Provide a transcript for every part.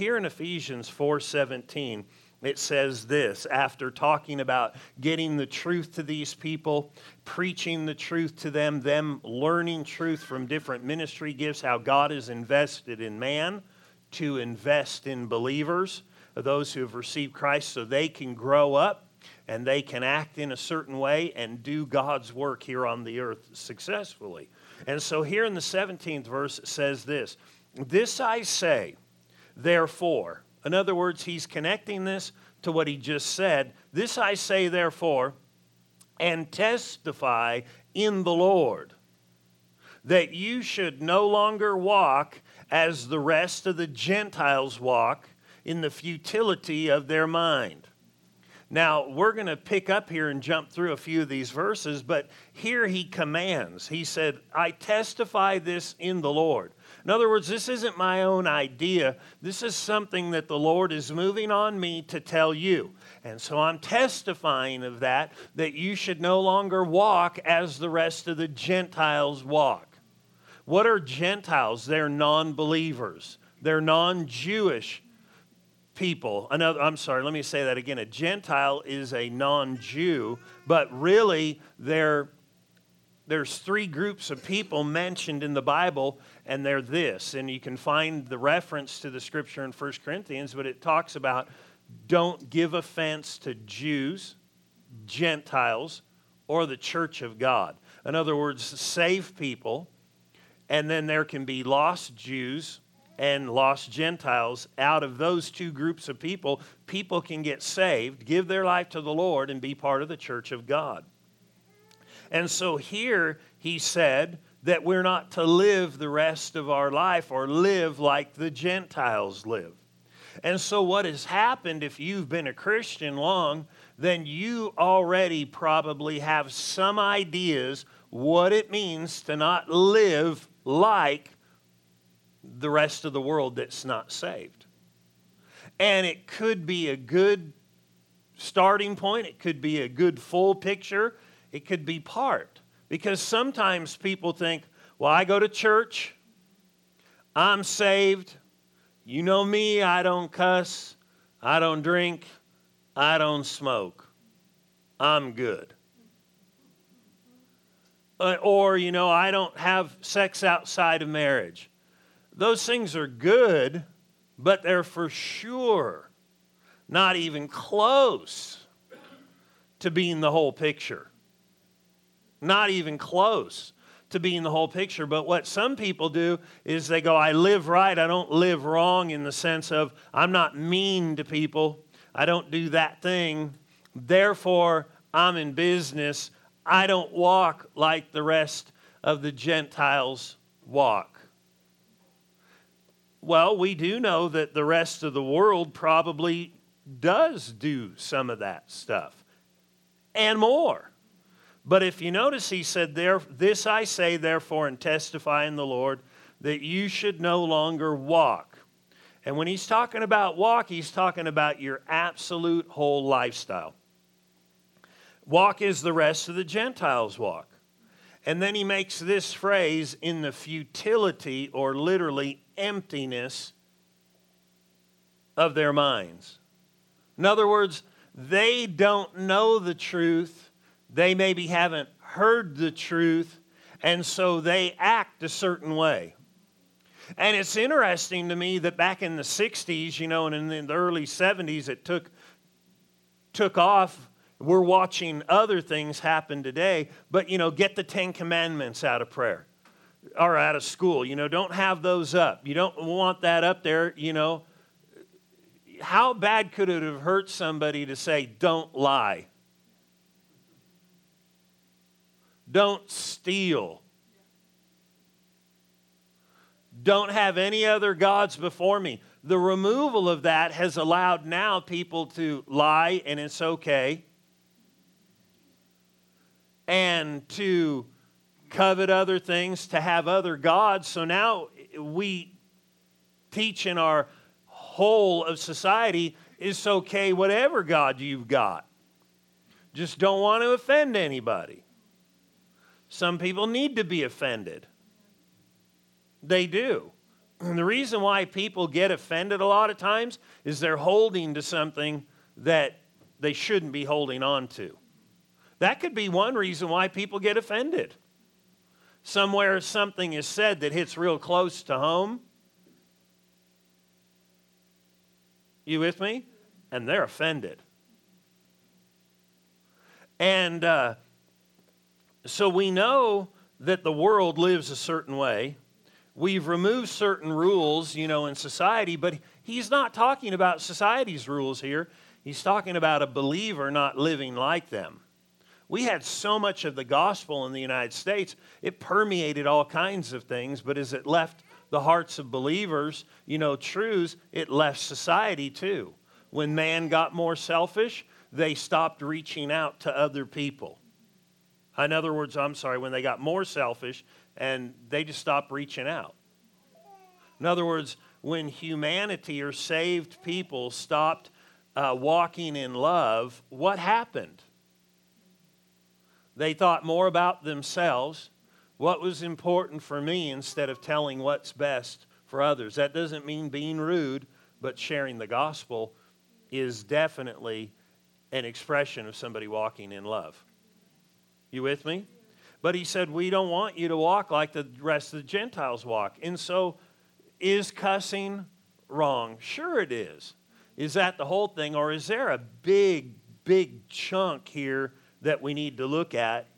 here in Ephesians 4:17, it says this after talking about getting the truth to these people, preaching the truth to them, them learning truth from different ministry gifts, how God is invested in man to invest in believers, those who have received Christ, so they can grow up and they can act in a certain way and do God's work here on the earth successfully. And so here in the 17th verse it says this This I say, therefore. In other words, he's connecting this to what he just said. This I say, therefore, and testify in the Lord that you should no longer walk as the rest of the Gentiles walk in the futility of their mind. Now, we're going to pick up here and jump through a few of these verses, but here he commands. He said, I testify this in the Lord. In other words, this isn't my own idea. This is something that the Lord is moving on me to tell you. And so I'm testifying of that, that you should no longer walk as the rest of the Gentiles walk. What are Gentiles? They're non believers, they're non Jewish people. Another, I'm sorry, let me say that again. A Gentile is a non Jew, but really, they're there's three groups of people mentioned in the Bible, and they're this. And you can find the reference to the scripture in 1 Corinthians, but it talks about don't give offense to Jews, Gentiles, or the church of God. In other words, save people, and then there can be lost Jews and lost Gentiles. Out of those two groups of people, people can get saved, give their life to the Lord, and be part of the church of God. And so here he said that we're not to live the rest of our life or live like the Gentiles live. And so, what has happened if you've been a Christian long, then you already probably have some ideas what it means to not live like the rest of the world that's not saved. And it could be a good starting point, it could be a good full picture, it could be part. Because sometimes people think, well, I go to church, I'm saved. You know me, I don't cuss, I don't drink, I don't smoke. I'm good. Uh, or, you know, I don't have sex outside of marriage. Those things are good, but they're for sure not even close to being the whole picture. Not even close to being the whole picture. But what some people do is they go, I live right. I don't live wrong in the sense of I'm not mean to people. I don't do that thing. Therefore, I'm in business. I don't walk like the rest of the Gentiles walk. Well, we do know that the rest of the world probably does do some of that stuff and more. But if you notice, he said, This I say, therefore, and testify in the Lord, that you should no longer walk. And when he's talking about walk, he's talking about your absolute whole lifestyle. Walk is the rest of the Gentiles' walk. And then he makes this phrase in the futility or literally emptiness of their minds. In other words, they don't know the truth they maybe haven't heard the truth, and so they act a certain way. And it's interesting to me that back in the 60s, you know, and in the early 70s, it took, took off. We're watching other things happen today, but, you know, get the Ten Commandments out of prayer or out of school. You know, don't have those up. You don't want that up there, you know. How bad could it have hurt somebody to say, don't lie? Don't steal. Don't have any other gods before me. The removal of that has allowed now people to lie, and it's okay, and to covet other things, to have other gods. So now we teach in our whole of society it's okay, whatever God you've got. Just don't want to offend anybody. Some people need to be offended. They do. And the reason why people get offended a lot of times is they're holding to something that they shouldn't be holding on to. That could be one reason why people get offended. Somewhere something is said that hits real close to home. You with me? And they're offended. And uh, so we know that the world lives a certain way. We've removed certain rules, you know, in society, but he's not talking about society's rules here. He's talking about a believer not living like them. We had so much of the gospel in the United States, it permeated all kinds of things, but as it left the hearts of believers, you know, truths, it left society too. When man got more selfish, they stopped reaching out to other people. In other words, I'm sorry, when they got more selfish and they just stopped reaching out. In other words, when humanity or saved people stopped uh, walking in love, what happened? They thought more about themselves, what was important for me, instead of telling what's best for others. That doesn't mean being rude, but sharing the gospel is definitely an expression of somebody walking in love. You with me? But he said, We don't want you to walk like the rest of the Gentiles walk. And so, is cussing wrong? Sure, it is. Is that the whole thing, or is there a big, big chunk here that we need to look at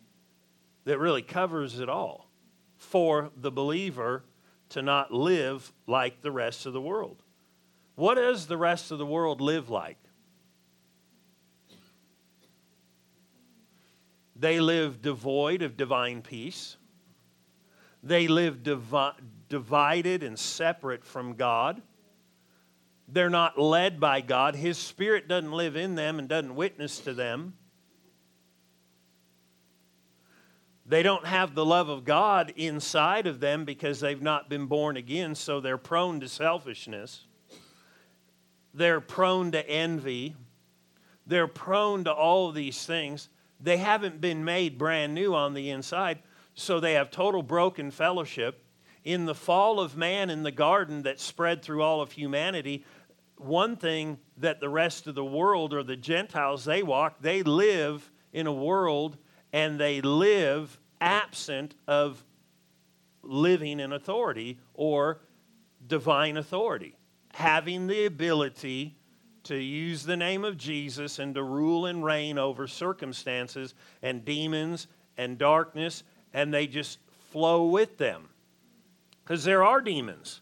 that really covers it all for the believer to not live like the rest of the world? What does the rest of the world live like? They live devoid of divine peace. They live divi- divided and separate from God. They're not led by God. His Spirit doesn't live in them and doesn't witness to them. They don't have the love of God inside of them because they've not been born again, so they're prone to selfishness. They're prone to envy. They're prone to all of these things. They haven't been made brand new on the inside, so they have total broken fellowship. In the fall of man in the garden that spread through all of humanity, one thing that the rest of the world or the Gentiles they walk, they live in a world and they live absent of living in authority or divine authority, having the ability to use the name of Jesus and to rule and reign over circumstances and demons and darkness, and they just flow with them. Because there are demons,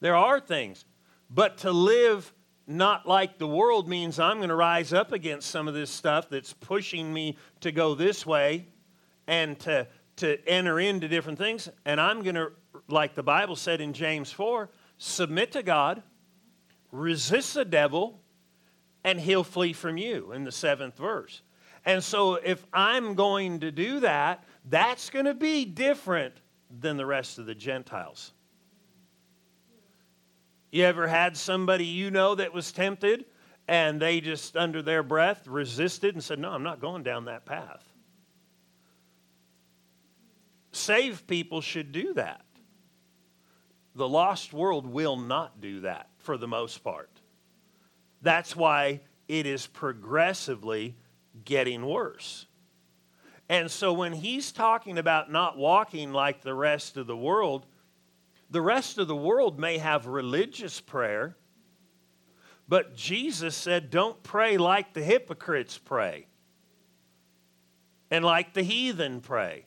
there are things. But to live not like the world means I'm going to rise up against some of this stuff that's pushing me to go this way and to, to enter into different things. And I'm going to, like the Bible said in James 4, submit to God resist the devil and he'll flee from you in the seventh verse. And so, if I'm going to do that, that's going to be different than the rest of the Gentiles. You ever had somebody you know that was tempted and they just, under their breath, resisted and said, No, I'm not going down that path? Saved people should do that. The lost world will not do that for the most part. That's why it is progressively getting worse. And so when he's talking about not walking like the rest of the world, the rest of the world may have religious prayer, but Jesus said, don't pray like the hypocrites pray and like the heathen pray.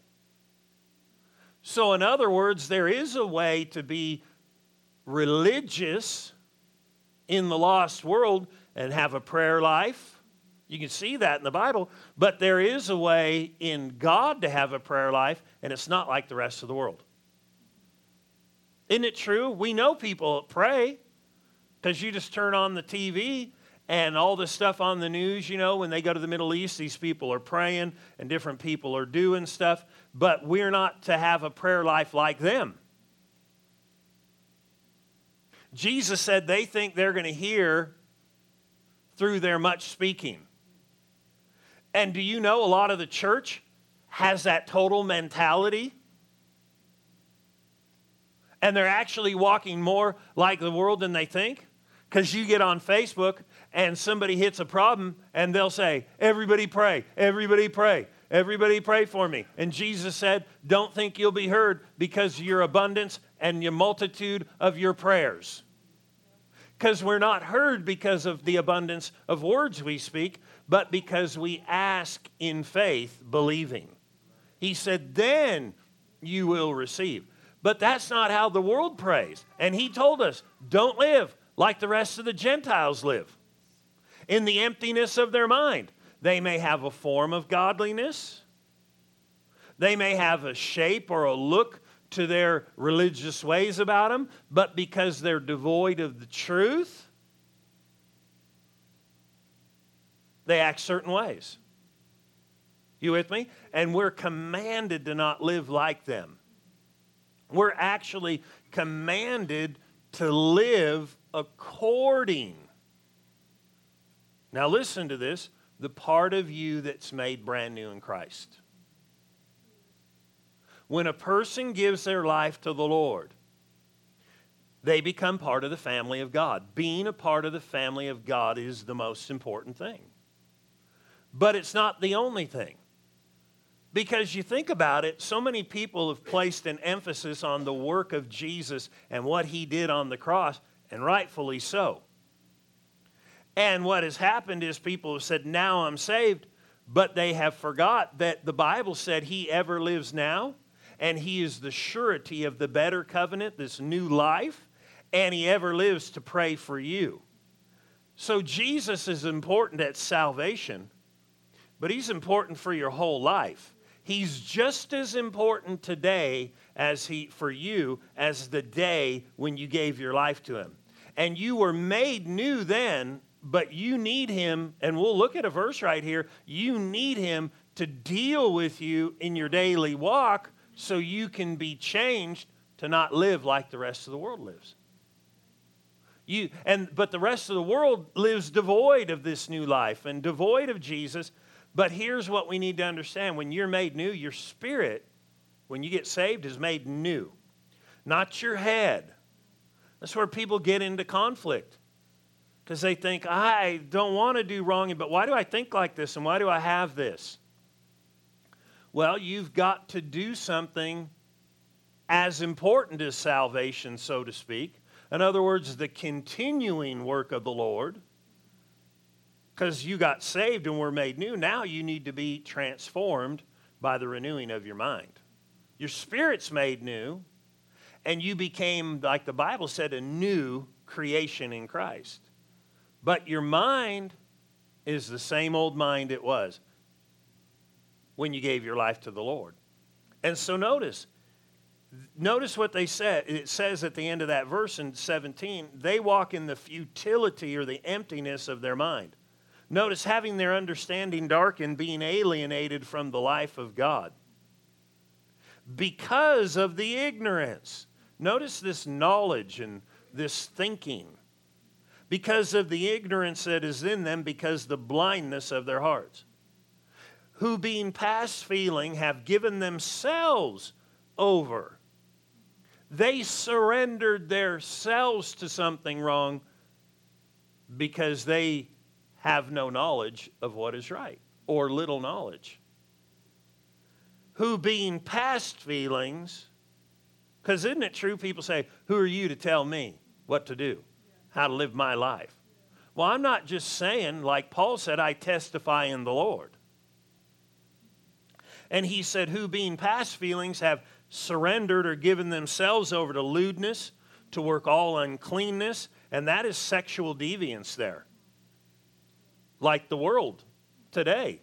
So, in other words, there is a way to be religious in the lost world and have a prayer life. You can see that in the Bible, but there is a way in God to have a prayer life, and it's not like the rest of the world. Isn't it true? We know people pray because you just turn on the TV and all the stuff on the news, you know, when they go to the Middle East, these people are praying and different people are doing stuff, but we're not to have a prayer life like them. Jesus said they think they're going to hear through their much speaking. And do you know a lot of the church has that total mentality? and they're actually walking more like the world than they think? Because you get on Facebook and somebody hits a problem and they'll say, Everybody pray, everybody pray, everybody pray for me. And Jesus said, Don't think you'll be heard because your abundance and your multitude of your prayers. Because we're not heard because of the abundance of words we speak, but because we ask in faith, believing. He said, Then you will receive. But that's not how the world prays. And he told us, Don't live like the rest of the Gentiles live in the emptiness of their mind. They may have a form of godliness, they may have a shape or a look to their religious ways about them, but because they're devoid of the truth, they act certain ways. You with me? And we're commanded to not live like them. We're actually commanded to live according. Now, listen to this the part of you that's made brand new in Christ. When a person gives their life to the Lord, they become part of the family of God. Being a part of the family of God is the most important thing. But it's not the only thing. Because you think about it, so many people have placed an emphasis on the work of Jesus and what he did on the cross, and rightfully so. And what has happened is people have said, Now I'm saved, but they have forgot that the Bible said he ever lives now, and he is the surety of the better covenant, this new life, and he ever lives to pray for you. So Jesus is important at salvation, but he's important for your whole life. He's just as important today as he for you as the day when you gave your life to him. And you were made new then, but you need him, and we'll look at a verse right here. You need him to deal with you in your daily walk so you can be changed to not live like the rest of the world lives. You, and, but the rest of the world lives devoid of this new life and devoid of Jesus but here's what we need to understand when you're made new, your spirit, when you get saved, is made new, not your head. That's where people get into conflict because they think, I don't want to do wrong, but why do I think like this and why do I have this? Well, you've got to do something as important as salvation, so to speak. In other words, the continuing work of the Lord because you got saved and were made new. Now you need to be transformed by the renewing of your mind. Your spirit's made new, and you became, like the Bible said, a new creation in Christ. But your mind is the same old mind it was when you gave your life to the Lord. And so notice, notice what they said. It says at the end of that verse in 17, they walk in the futility or the emptiness of their mind. Notice having their understanding darkened, being alienated from the life of God because of the ignorance. Notice this knowledge and this thinking. Because of the ignorance that is in them, because the blindness of their hearts. Who, being past feeling, have given themselves over. They surrendered themselves to something wrong because they have no knowledge of what is right, or little knowledge. Who, being past feelings, because isn't it true? People say, Who are you to tell me what to do, how to live my life? Well, I'm not just saying, like Paul said, I testify in the Lord. And he said, Who, being past feelings, have surrendered or given themselves over to lewdness, to work all uncleanness, and that is sexual deviance there like the world today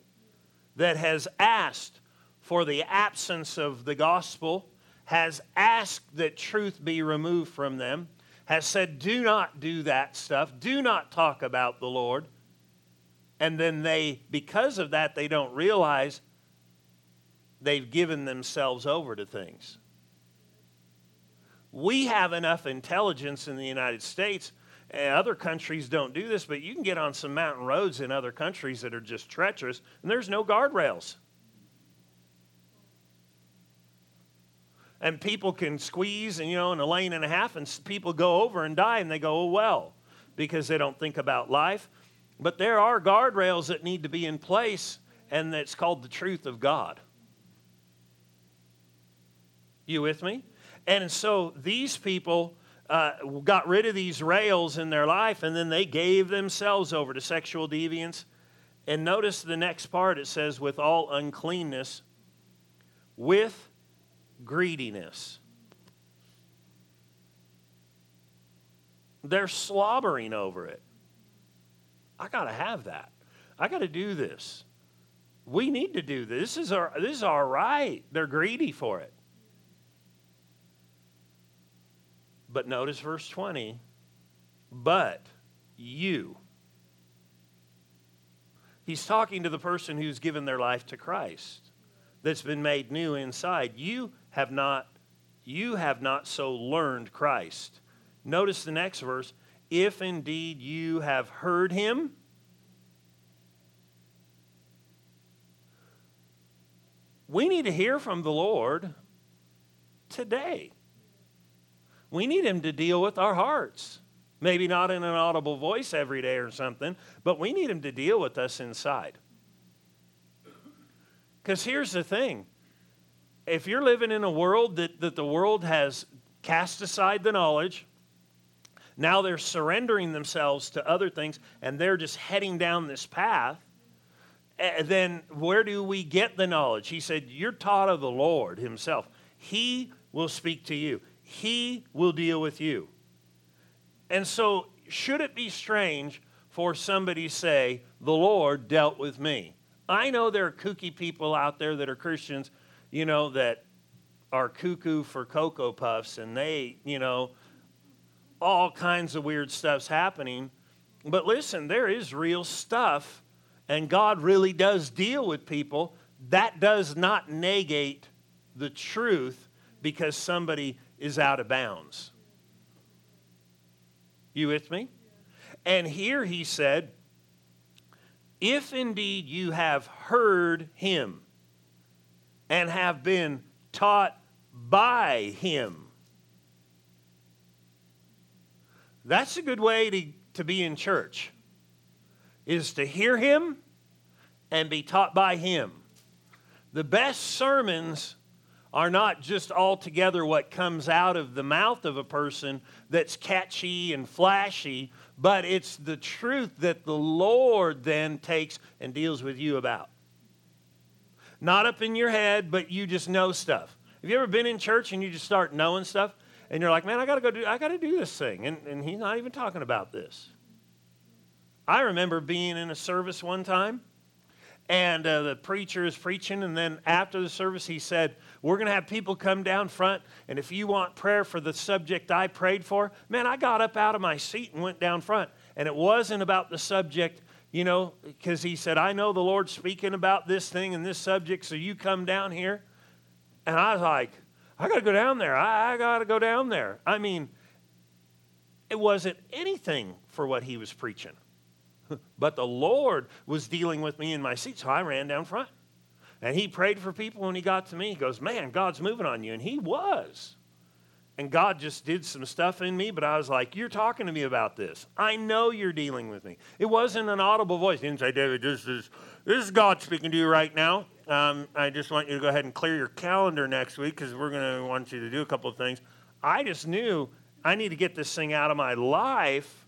that has asked for the absence of the gospel, has asked that truth be removed from them, has said, do not do that stuff, do not talk about the Lord. And then they, because of that, they don't realize they've given themselves over to things. We have enough intelligence in the United States other countries don't do this, but you can get on some mountain roads in other countries that are just treacherous, and there's no guardrails. and people can squeeze and you know in a lane and a half and people go over and die and they go oh well because they don't think about life but there are guardrails that need to be in place and it's called the truth of god you with me and so these people uh, got rid of these rails in their life and then they gave themselves over to sexual deviance and notice the next part it says with all uncleanness with greediness. They're slobbering over it. I got to have that. I got to do this. We need to do this. This is our this is our right. They're greedy for it. But notice verse 20. But you. He's talking to the person who's given their life to Christ that's been made new inside. You have not you have not so learned Christ. Notice the next verse, if indeed you have heard him We need to hear from the Lord today. We need him to deal with our hearts. Maybe not in an audible voice every day or something, but we need him to deal with us inside. Because here's the thing if you're living in a world that, that the world has cast aside the knowledge, now they're surrendering themselves to other things and they're just heading down this path, eh, then where do we get the knowledge? He said, You're taught of the Lord Himself. He will speak to you, He will deal with you. And so, should it be strange for somebody say, The Lord dealt with me? I know there are kooky people out there that are Christians, you know, that are cuckoo for Cocoa Puffs and they, you know, all kinds of weird stuff's happening. But listen, there is real stuff, and God really does deal with people. That does not negate the truth because somebody is out of bounds. You with me? And here he said, if indeed you have heard him and have been taught by him. That's a good way to, to be in church, is to hear him and be taught by him. The best sermons are not just altogether what comes out of the mouth of a person that's catchy and flashy, but it's the truth that the Lord then takes and deals with you about. Not up in your head, but you just know stuff. Have you ever been in church and you just start knowing stuff? And you're like, man, I gotta go do I gotta do this thing. And, and he's not even talking about this. I remember being in a service one time and uh, the preacher is preaching and then after the service he said we're going to have people come down front and if you want prayer for the subject i prayed for man i got up out of my seat and went down front. And it wasn't about the subject you know because he said i know the lord's speaking about this thing and this subject so you come down here. And i was like i got to go down there. I, I got to go down there. I mean it wasn't anything for what he was preaching. But the Lord was dealing with me in my seat, so I ran down front. And he prayed for people when he got to me. He goes, Man, God's moving on you. And he was. And God just did some stuff in me, but I was like, You're talking to me about this. I know you're dealing with me. It wasn't an audible voice. He didn't say, David, this is, this is God speaking to you right now. Um, I just want you to go ahead and clear your calendar next week because we're going to want you to do a couple of things. I just knew I need to get this thing out of my life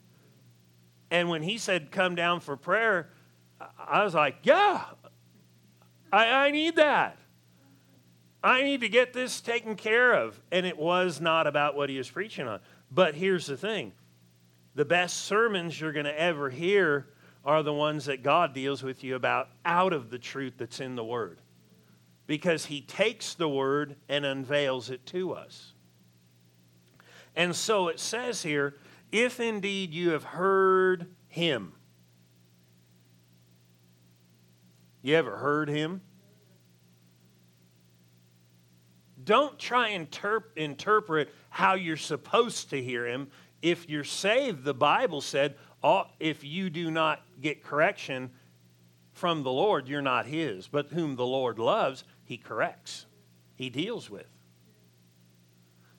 and when he said, come down for prayer, I was like, yeah, I, I need that. I need to get this taken care of. And it was not about what he was preaching on. But here's the thing the best sermons you're going to ever hear are the ones that God deals with you about out of the truth that's in the Word. Because he takes the Word and unveils it to us. And so it says here if indeed you have heard him. You ever heard him? Don't try and terp- interpret how you're supposed to hear him. If you're saved, the Bible said, oh, if you do not get correction from the Lord, you're not his. But whom the Lord loves, he corrects, he deals with.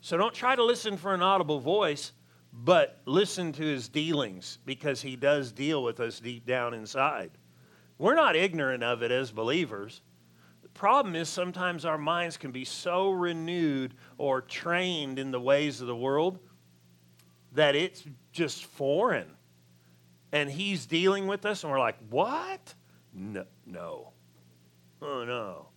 So don't try to listen for an audible voice, but listen to his dealings because he does deal with us deep down inside. We're not ignorant of it as believers. The problem is sometimes our minds can be so renewed or trained in the ways of the world that it's just foreign. And he's dealing with us, and we're like, what? No. no. Oh, no.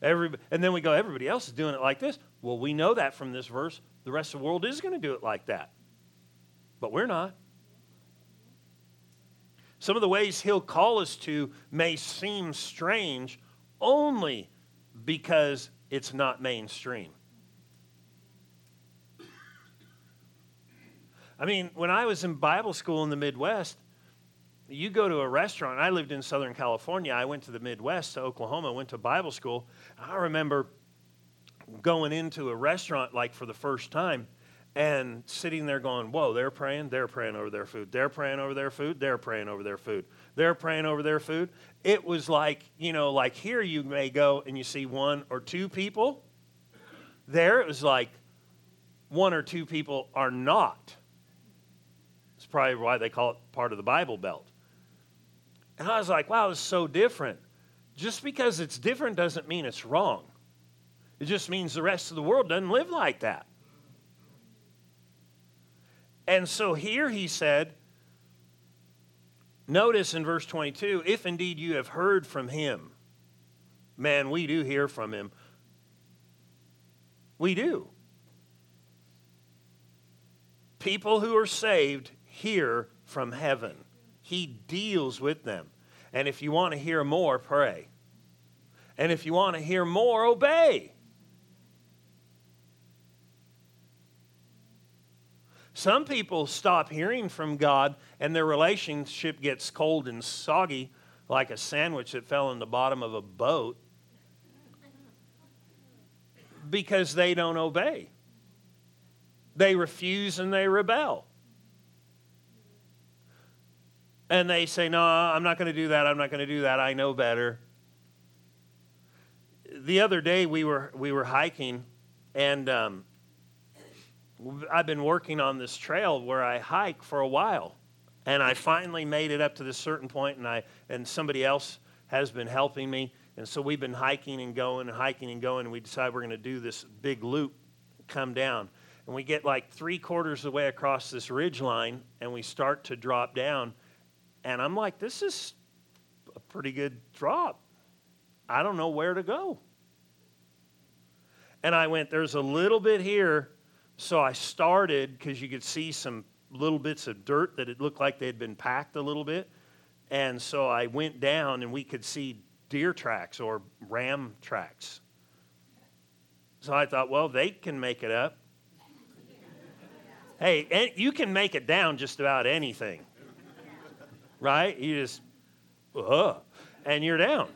Everybody, and then we go, everybody else is doing it like this. Well, we know that from this verse. The rest of the world is going to do it like that. But we're not. Some of the ways he'll call us to may seem strange only because it's not mainstream. I mean, when I was in Bible school in the Midwest, you go to a restaurant. I lived in Southern California. I went to the Midwest, to Oklahoma, went to Bible school. I remember going into a restaurant like for the first time and sitting there going, Whoa, they're praying, they're praying over their food, they're praying over their food, they're praying over their food, they're praying over their food. It was like, you know, like here you may go and you see one or two people. There it was like one or two people are not. It's probably why they call it part of the Bible Belt. And I was like, wow, it's so different. Just because it's different doesn't mean it's wrong. It just means the rest of the world doesn't live like that. And so here he said, notice in verse 22 if indeed you have heard from him, man, we do hear from him. We do. People who are saved hear from heaven. He deals with them. And if you want to hear more, pray. And if you want to hear more, obey. Some people stop hearing from God and their relationship gets cold and soggy like a sandwich that fell in the bottom of a boat because they don't obey. They refuse and they rebel. And they say, No, I'm not going to do that. I'm not going to do that. I know better. The other day we were, we were hiking and um, I've been working on this trail where I hike for a while. And I finally made it up to this certain point, and, I, and somebody else has been helping me. And so we've been hiking and going and hiking and going, and we decide we're going to do this big loop, come down. And we get like three quarters of the way across this ridge line, and we start to drop down. And I'm like, this is a pretty good drop. I don't know where to go. And I went, there's a little bit here so I started because you could see some little bits of dirt that it looked like they had been packed a little bit. And so I went down and we could see deer tracks or ram tracks. So I thought, well, they can make it up. hey, you can make it down just about anything, right? You just, uh, and you're down.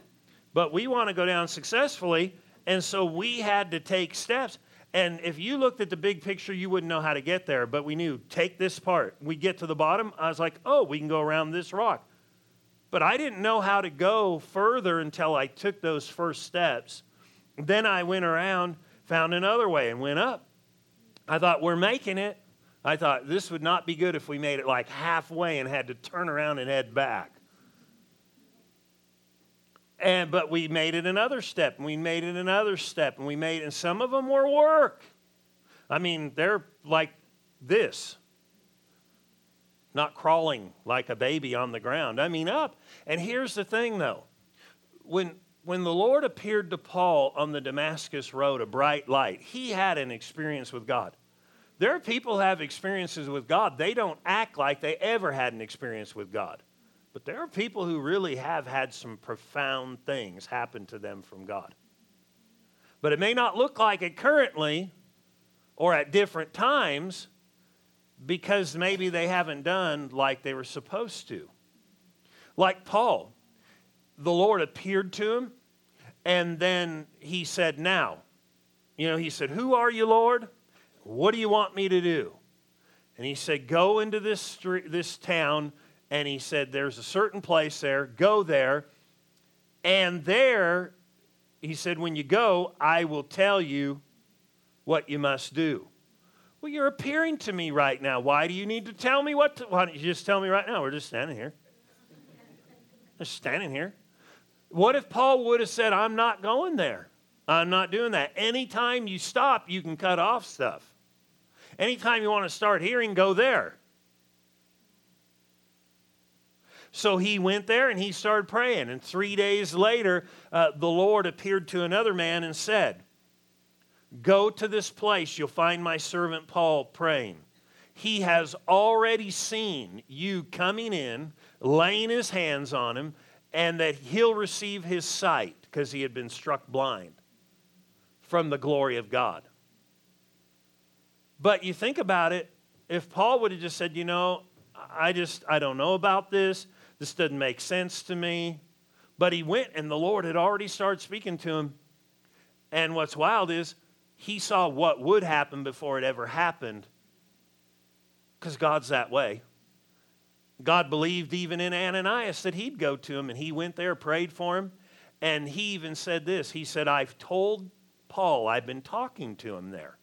But we want to go down successfully, and so we had to take steps. And if you looked at the big picture, you wouldn't know how to get there. But we knew, take this part. We get to the bottom. I was like, oh, we can go around this rock. But I didn't know how to go further until I took those first steps. Then I went around, found another way, and went up. I thought, we're making it. I thought this would not be good if we made it like halfway and had to turn around and head back. And, but we made it another step, and we made it another step, and we made, and some of them were work. I mean, they're like this, not crawling like a baby on the ground. I mean, up. And here's the thing, though. When, when the Lord appeared to Paul on the Damascus Road, a bright light, he had an experience with God. There are people who have experiences with God. They don't act like they ever had an experience with God. But there are people who really have had some profound things happen to them from God. But it may not look like it currently or at different times because maybe they haven't done like they were supposed to. Like Paul, the Lord appeared to him and then he said, Now, you know, he said, Who are you, Lord? What do you want me to do? And he said, Go into this, street, this town and he said, There's a certain place there, go there. And there, he said, When you go, I will tell you what you must do. Well, you're appearing to me right now. Why do you need to tell me what to, why don't you just tell me right now? We're just standing here. Just standing here. What if Paul would have said, I'm not going there? I'm not doing that. Anytime you stop, you can cut off stuff. Anytime you want to start hearing, go there. So he went there and he started praying. And three days later, uh, the Lord appeared to another man and said, Go to this place. You'll find my servant Paul praying. He has already seen you coming in, laying his hands on him, and that he'll receive his sight because he had been struck blind from the glory of God. But you think about it, if Paul would have just said, you know, I just, I don't know about this, this doesn't make sense to me. But he went and the Lord had already started speaking to him. And what's wild is he saw what would happen before it ever happened because God's that way. God believed even in Ananias that he'd go to him, and he went there, prayed for him, and he even said this He said, I've told Paul, I've been talking to him there.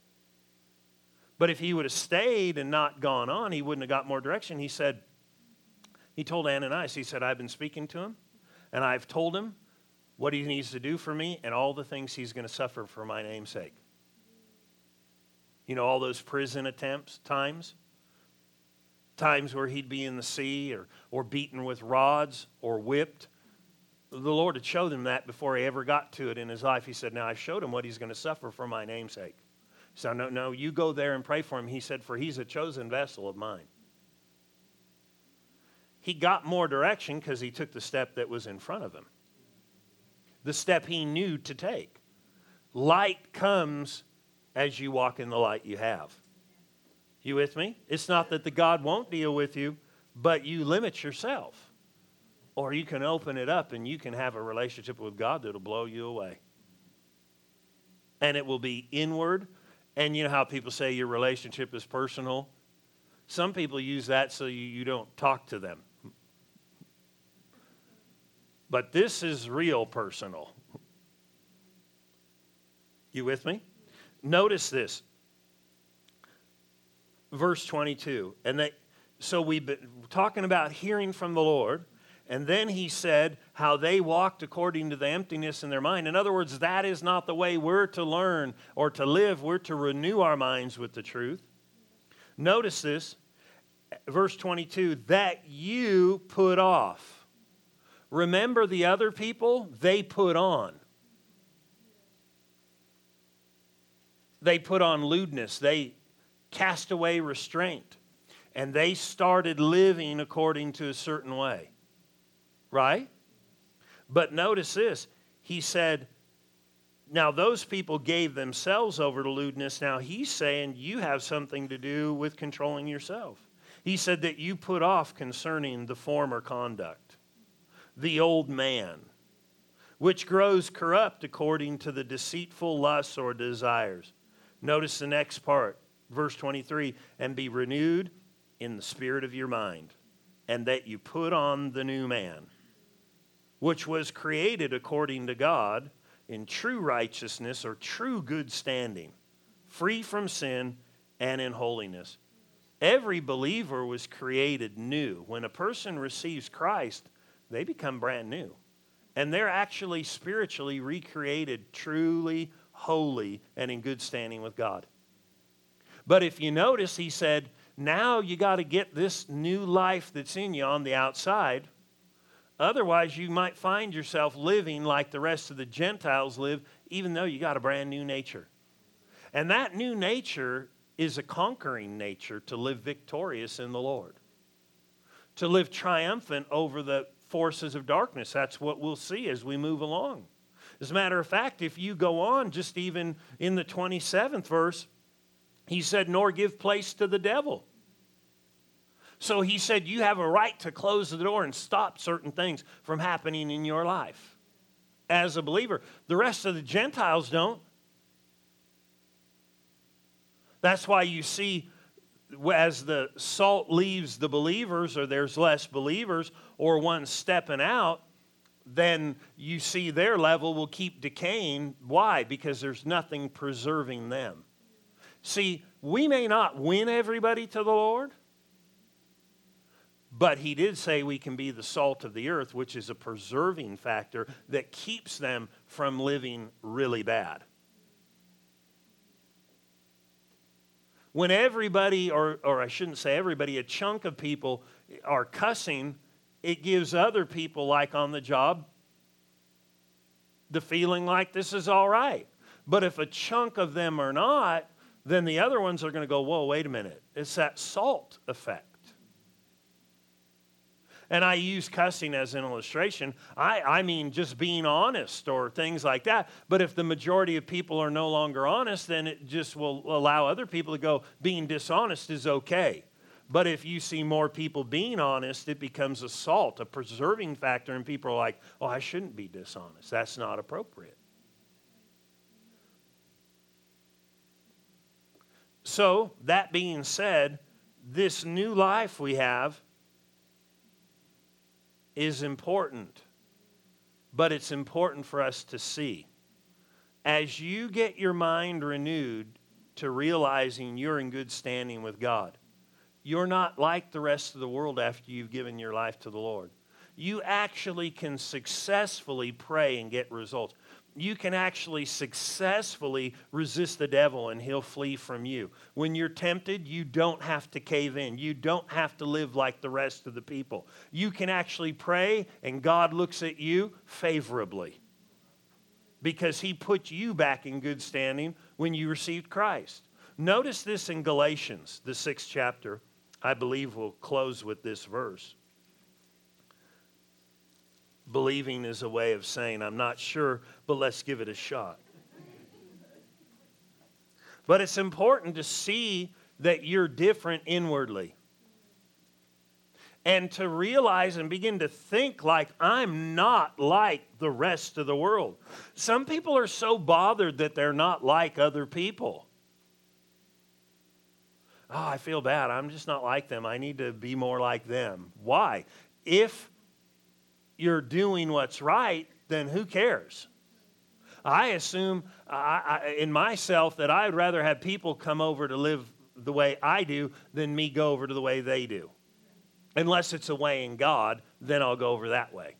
But if he would have stayed and not gone on, he wouldn't have got more direction. He said, He told Ananias, He said, I've been speaking to him, and I've told him what he needs to do for me and all the things he's going to suffer for my name's sake. You know, all those prison attempts, times, times where he'd be in the sea or, or beaten with rods or whipped. The Lord had showed him that before he ever got to it in his life. He said, Now I've showed him what he's going to suffer for my name's sake. So, no, no, you go there and pray for him. He said, For he's a chosen vessel of mine. He got more direction because he took the step that was in front of him, the step he knew to take. Light comes as you walk in the light you have. You with me? It's not that the God won't deal with you, but you limit yourself. Or you can open it up and you can have a relationship with God that'll blow you away. And it will be inward. And you know how people say your relationship is personal? Some people use that so you, you don't talk to them. But this is real personal. You with me? Notice this. Verse 22. And they, so we've been talking about hearing from the Lord. And then he said how they walked according to the emptiness in their mind. In other words, that is not the way we're to learn or to live. We're to renew our minds with the truth. Notice this, verse 22 that you put off. Remember the other people? They put on. they put on lewdness, they cast away restraint, and they started living according to a certain way. Right? But notice this. He said, now those people gave themselves over to lewdness. Now he's saying you have something to do with controlling yourself. He said that you put off concerning the former conduct, the old man, which grows corrupt according to the deceitful lusts or desires Notice the next part, verse 23 and be renewed in the spirit of your mind, and that you put on the new man, which was created according to God in true righteousness or true good standing, free from sin and in holiness. Every believer was created new. When a person receives Christ, they become brand new. And they're actually spiritually recreated, truly holy, and in good standing with God. But if you notice, he said, now you got to get this new life that's in you on the outside. Otherwise, you might find yourself living like the rest of the Gentiles live, even though you got a brand new nature. And that new nature is a conquering nature to live victorious in the Lord, to live triumphant over the forces of darkness. That's what we'll see as we move along. As a matter of fact, if you go on, just even in the 27th verse, he said, Nor give place to the devil. So he said, You have a right to close the door and stop certain things from happening in your life as a believer. The rest of the Gentiles don't. That's why you see as the salt leaves the believers, or there's less believers, or one stepping out, then you see their level will keep decaying. Why? Because there's nothing preserving them. See, We may not win everybody to the Lord, but he did say we can be the salt of the earth, which is a preserving factor that keeps them from living really bad. When everybody, or, or I shouldn't say everybody, a chunk of people are cussing, it gives other people, like on the job, the feeling like this is all right. But if a chunk of them are not, then the other ones are going to go, whoa, wait a minute. It's that salt effect. And I use cussing as an illustration. I, I mean just being honest or things like that. But if the majority of people are no longer honest, then it just will allow other people to go, being dishonest is okay. But if you see more people being honest, it becomes a salt, a preserving factor, and people are like, oh, I shouldn't be dishonest. That's not appropriate. So, that being said, this new life we have is important, but it's important for us to see. As you get your mind renewed to realizing you're in good standing with God, you're not like the rest of the world after you've given your life to the Lord. You actually can successfully pray and get results you can actually successfully resist the devil and he'll flee from you. When you're tempted, you don't have to cave in. You don't have to live like the rest of the people. You can actually pray and God looks at you favorably because he put you back in good standing when you received Christ. Notice this in Galatians, the sixth chapter. I believe we'll close with this verse believing is a way of saying, I'm not sure, but let's give it a shot. But it's important to see that you're different inwardly. And to realize and begin to think like I'm not like the rest of the world. Some people are so bothered that they're not like other people. Oh, I feel bad. I'm just not like them. I need to be more like them. Why? If you're doing what's right, then who cares? I assume I, I, in myself that I'd rather have people come over to live the way I do than me go over to the way they do. Unless it's a way in God, then I'll go over that way.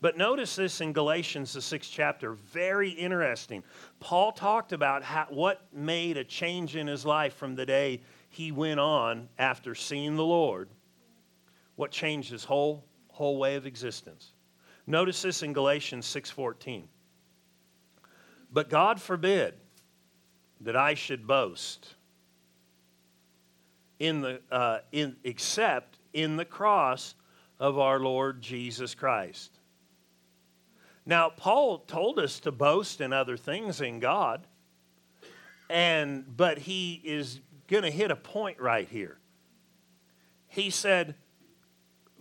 But notice this in Galatians, the sixth chapter, very interesting. Paul talked about how, what made a change in his life from the day he went on after seeing the Lord, what changed his whole whole way of existence. Notice this in Galatians 6:14. But God forbid that I should boast in the uh, in except in the cross of our Lord Jesus Christ. Now, Paul told us to boast in other things in God, and but he is going to hit a point right here. He said,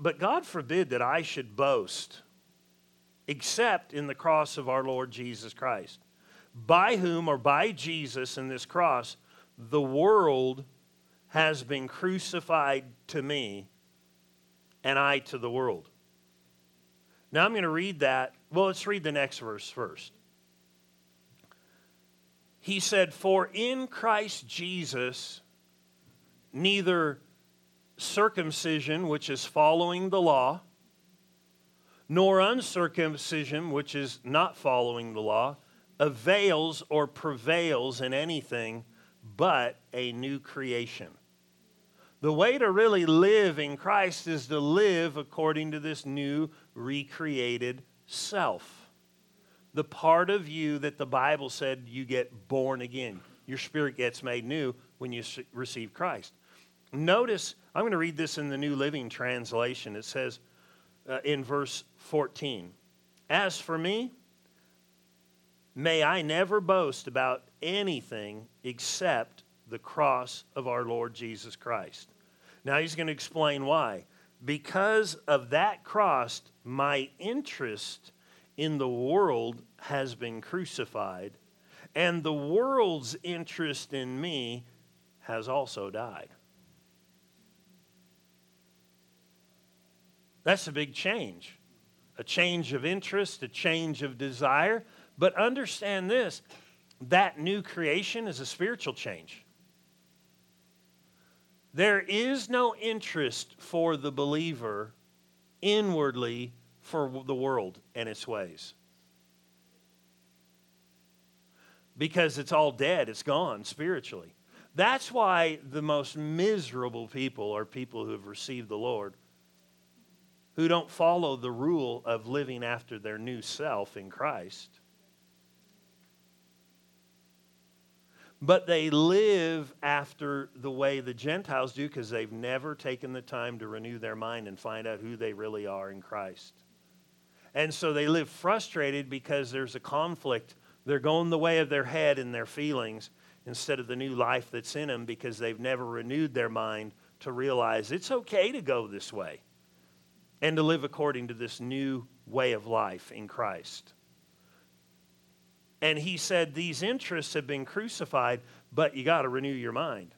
but God forbid that I should boast except in the cross of our Lord Jesus Christ, by whom or by Jesus in this cross, the world has been crucified to me and I to the world. Now I'm going to read that. Well, let's read the next verse first. He said, For in Christ Jesus, neither circumcision, which is following the law, nor uncircumcision, which is not following the law, avails or prevails in anything but a new creation. The way to really live in Christ is to live according to this new recreated self. The part of you that the Bible said you get born again. Your spirit gets made new when you receive Christ. Notice, I'm going to read this in the New Living Translation. It says uh, in verse 14 As for me, may I never boast about anything except the cross of our Lord Jesus Christ. Now he's going to explain why. Because of that cross, my interest in the world has been crucified, and the world's interest in me has also died. That's a big change. A change of interest, a change of desire. But understand this that new creation is a spiritual change. There is no interest for the believer inwardly for the world and its ways. Because it's all dead, it's gone spiritually. That's why the most miserable people are people who have received the Lord, who don't follow the rule of living after their new self in Christ. But they live after the way the Gentiles do because they've never taken the time to renew their mind and find out who they really are in Christ. And so they live frustrated because there's a conflict. They're going the way of their head and their feelings instead of the new life that's in them because they've never renewed their mind to realize it's okay to go this way and to live according to this new way of life in Christ. And he said, These interests have been crucified, but you got to renew your mind.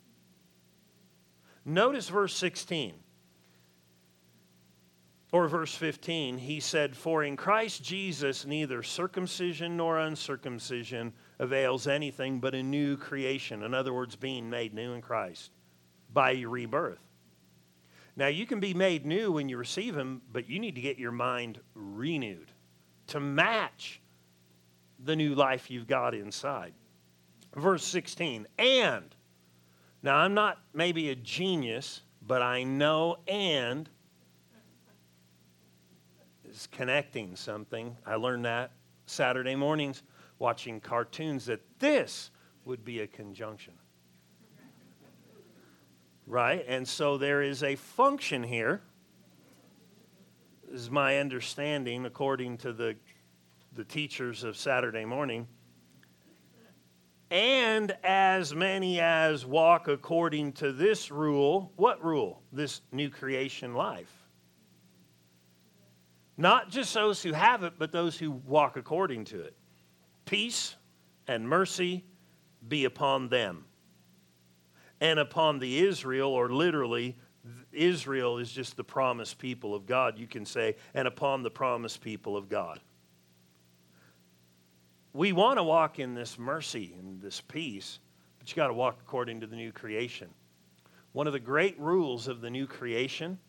Notice verse 16 or verse 15. He said, For in Christ Jesus neither circumcision nor uncircumcision avails anything but a new creation. In other words, being made new in Christ by rebirth. Now, you can be made new when you receive Him, but you need to get your mind renewed to match the new life you've got inside. Verse 16, and. Now, I'm not maybe a genius, but I know and is connecting something. I learned that Saturday mornings watching cartoons that this would be a conjunction. Right? And so there is a function here, is my understanding, according to the the teachers of Saturday morning. And as many as walk according to this rule, what rule? This new creation life. Not just those who have it, but those who walk according to it. Peace and mercy be upon them. And upon the Israel, or literally, Israel is just the promised people of God, you can say, and upon the promised people of God we want to walk in this mercy and this peace, but you got to walk according to the new creation. One of the great rules of the new creation,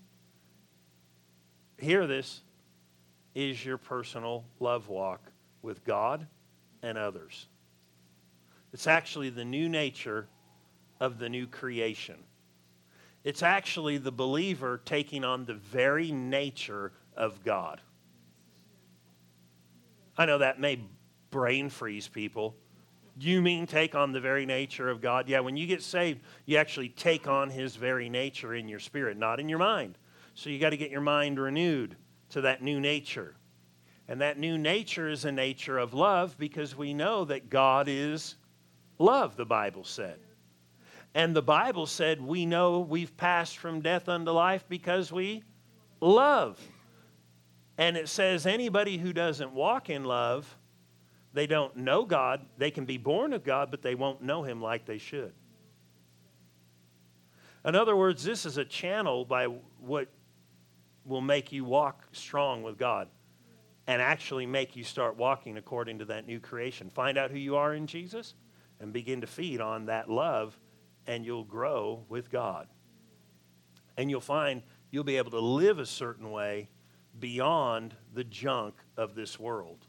hear this, is your personal love walk with God and others. It's actually the new nature of the new creation. It's actually the believer taking on the very nature of God. I know that may brain freeze people. You mean take on the very nature of God? Yeah, when you get saved, you actually take on His very nature in your spirit, not in your mind. So you got to get your mind renewed to that new nature. And that new nature is a nature of love because we know that God is love, the Bible said. And the Bible said we know we've passed from death unto life because we love. And it says anybody who doesn't walk in love they don't know God. They can be born of God, but they won't know Him like they should. In other words, this is a channel by what will make you walk strong with God and actually make you start walking according to that new creation. Find out who you are in Jesus and begin to feed on that love, and you'll grow with God. And you'll find you'll be able to live a certain way beyond the junk of this world.